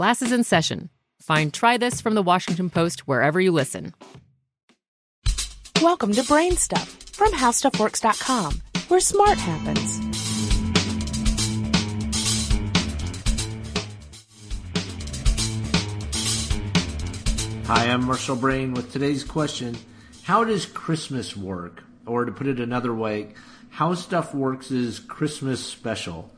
Classes in session. Find Try This from the Washington Post wherever you listen. Welcome to Brain Stuff from HowStuffWorks.com, where smart happens. Hi, I'm Marshall Brain with today's question How does Christmas work? Or to put it another way, How Stuff Works' is Christmas special.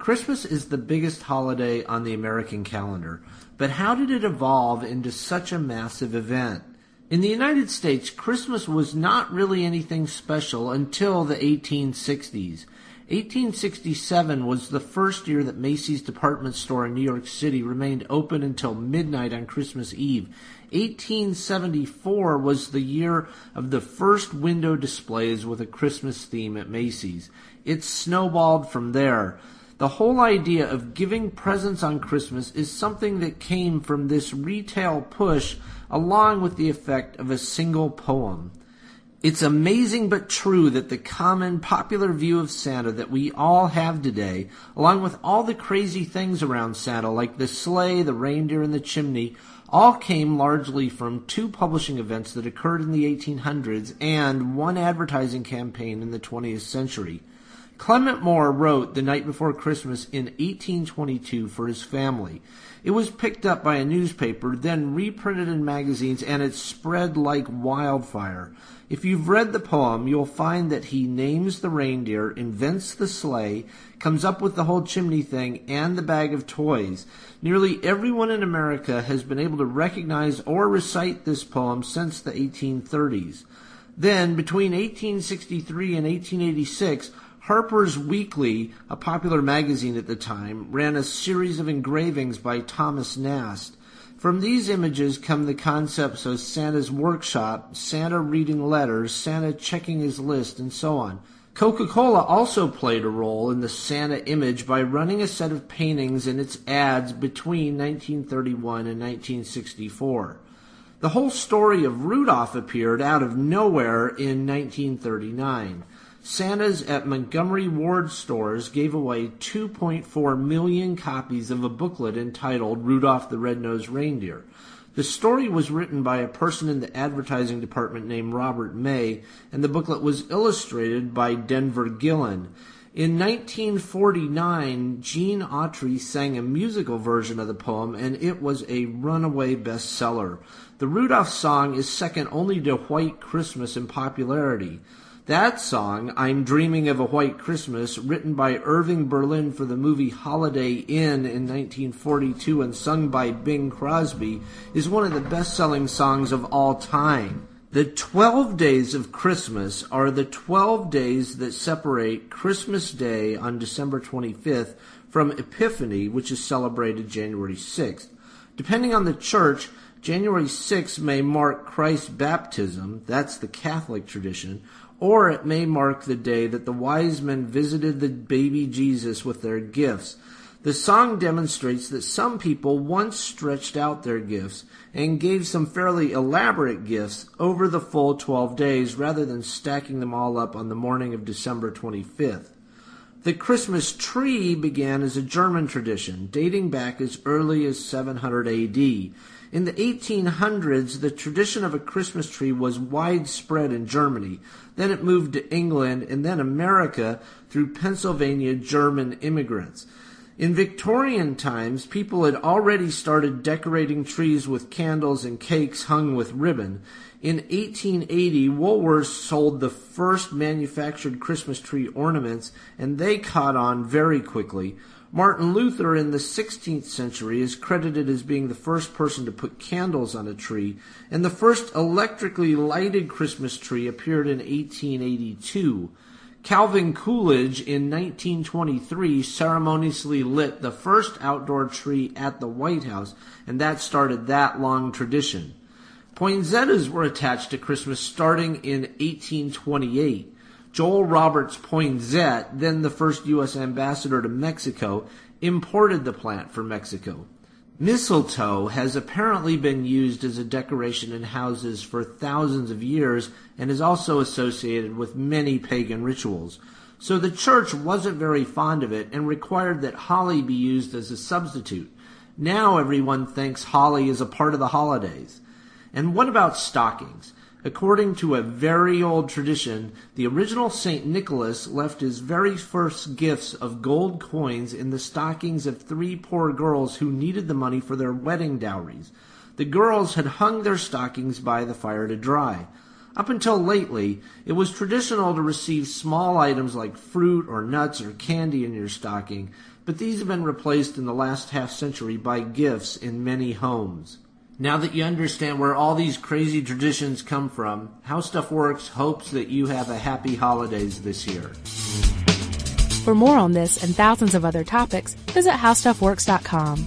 Christmas is the biggest holiday on the American calendar, but how did it evolve into such a massive event? In the United States, Christmas was not really anything special until the 1860s. 1867 was the first year that Macy's department store in New York City remained open until midnight on Christmas Eve. 1874 was the year of the first window displays with a Christmas theme at Macy's. It snowballed from there. The whole idea of giving presents on Christmas is something that came from this retail push along with the effect of a single poem. It's amazing but true that the common popular view of Santa that we all have today, along with all the crazy things around Santa like the sleigh, the reindeer, and the chimney, all came largely from two publishing events that occurred in the 1800s and one advertising campaign in the 20th century. Clement Moore wrote The Night Before Christmas in 1822 for his family. It was picked up by a newspaper, then reprinted in magazines, and it spread like wildfire. If you've read the poem, you'll find that he names the reindeer, invents the sleigh, comes up with the whole chimney thing, and the bag of toys. Nearly everyone in America has been able to recognize or recite this poem since the 1830s. Then, between 1863 and 1886, Harper's Weekly, a popular magazine at the time, ran a series of engravings by Thomas Nast. From these images come the concepts of Santa's workshop, Santa reading letters, Santa checking his list, and so on. Coca Cola also played a role in the Santa image by running a set of paintings in its ads between 1931 and 1964. The whole story of Rudolph appeared out of nowhere in 1939. Santas at Montgomery Ward stores gave away 2.4 million copies of a booklet entitled Rudolph the Red-Nosed Reindeer. The story was written by a person in the advertising department named Robert May, and the booklet was illustrated by Denver Gillen. In 1949, Gene Autry sang a musical version of the poem, and it was a runaway bestseller. The Rudolph song is second only to White Christmas in popularity. That song, I'm Dreaming of a White Christmas, written by Irving Berlin for the movie Holiday Inn in 1942 and sung by Bing Crosby, is one of the best selling songs of all time. The 12 days of Christmas are the 12 days that separate Christmas Day on December 25th from Epiphany, which is celebrated January 6th. Depending on the church, January 6th may mark Christ's baptism, that's the Catholic tradition, or it may mark the day that the wise men visited the baby Jesus with their gifts. The song demonstrates that some people once stretched out their gifts and gave some fairly elaborate gifts over the full 12 days rather than stacking them all up on the morning of December 25th. The Christmas tree began as a German tradition, dating back as early as 700 AD. In the 1800s, the tradition of a Christmas tree was widespread in Germany. Then it moved to England and then America through Pennsylvania German immigrants. In Victorian times, people had already started decorating trees with candles and cakes hung with ribbon. In 1880, Woolworths sold the first manufactured Christmas tree ornaments, and they caught on very quickly. Martin Luther in the 16th century is credited as being the first person to put candles on a tree, and the first electrically lighted Christmas tree appeared in 1882. Calvin Coolidge in 1923 ceremoniously lit the first outdoor tree at the White House, and that started that long tradition. Poinsettias were attached to Christmas starting in 1828. Joel Roberts Poinsett, then the first U.S. ambassador to Mexico, imported the plant from Mexico. Mistletoe has apparently been used as a decoration in houses for thousands of years and is also associated with many pagan rituals. So the church wasn't very fond of it and required that holly be used as a substitute. Now everyone thinks holly is a part of the holidays. And what about stockings? According to a very old tradition, the original St. Nicholas left his very first gifts of gold coins in the stockings of three poor girls who needed the money for their wedding dowries. The girls had hung their stockings by the fire to dry. Up until lately, it was traditional to receive small items like fruit or nuts or candy in your stocking, but these have been replaced in the last half century by gifts in many homes. Now that you understand where all these crazy traditions come from, How Stuff Works hopes that you have a happy holidays this year. For more on this and thousands of other topics, visit howstuffworks.com.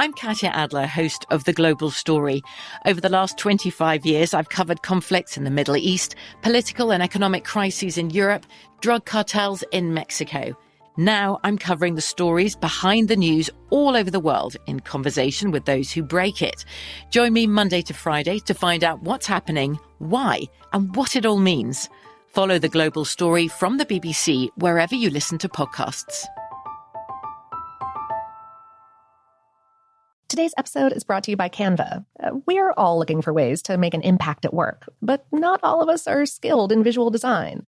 I'm Katya Adler, host of The Global Story. Over the last 25 years, I've covered conflicts in the Middle East, political and economic crises in Europe, drug cartels in Mexico. Now I'm covering the stories behind the news all over the world in conversation with those who break it. Join me Monday to Friday to find out what's happening, why, and what it all means. Follow the global story from the BBC wherever you listen to podcasts. Today's episode is brought to you by Canva. Uh, we're all looking for ways to make an impact at work, but not all of us are skilled in visual design.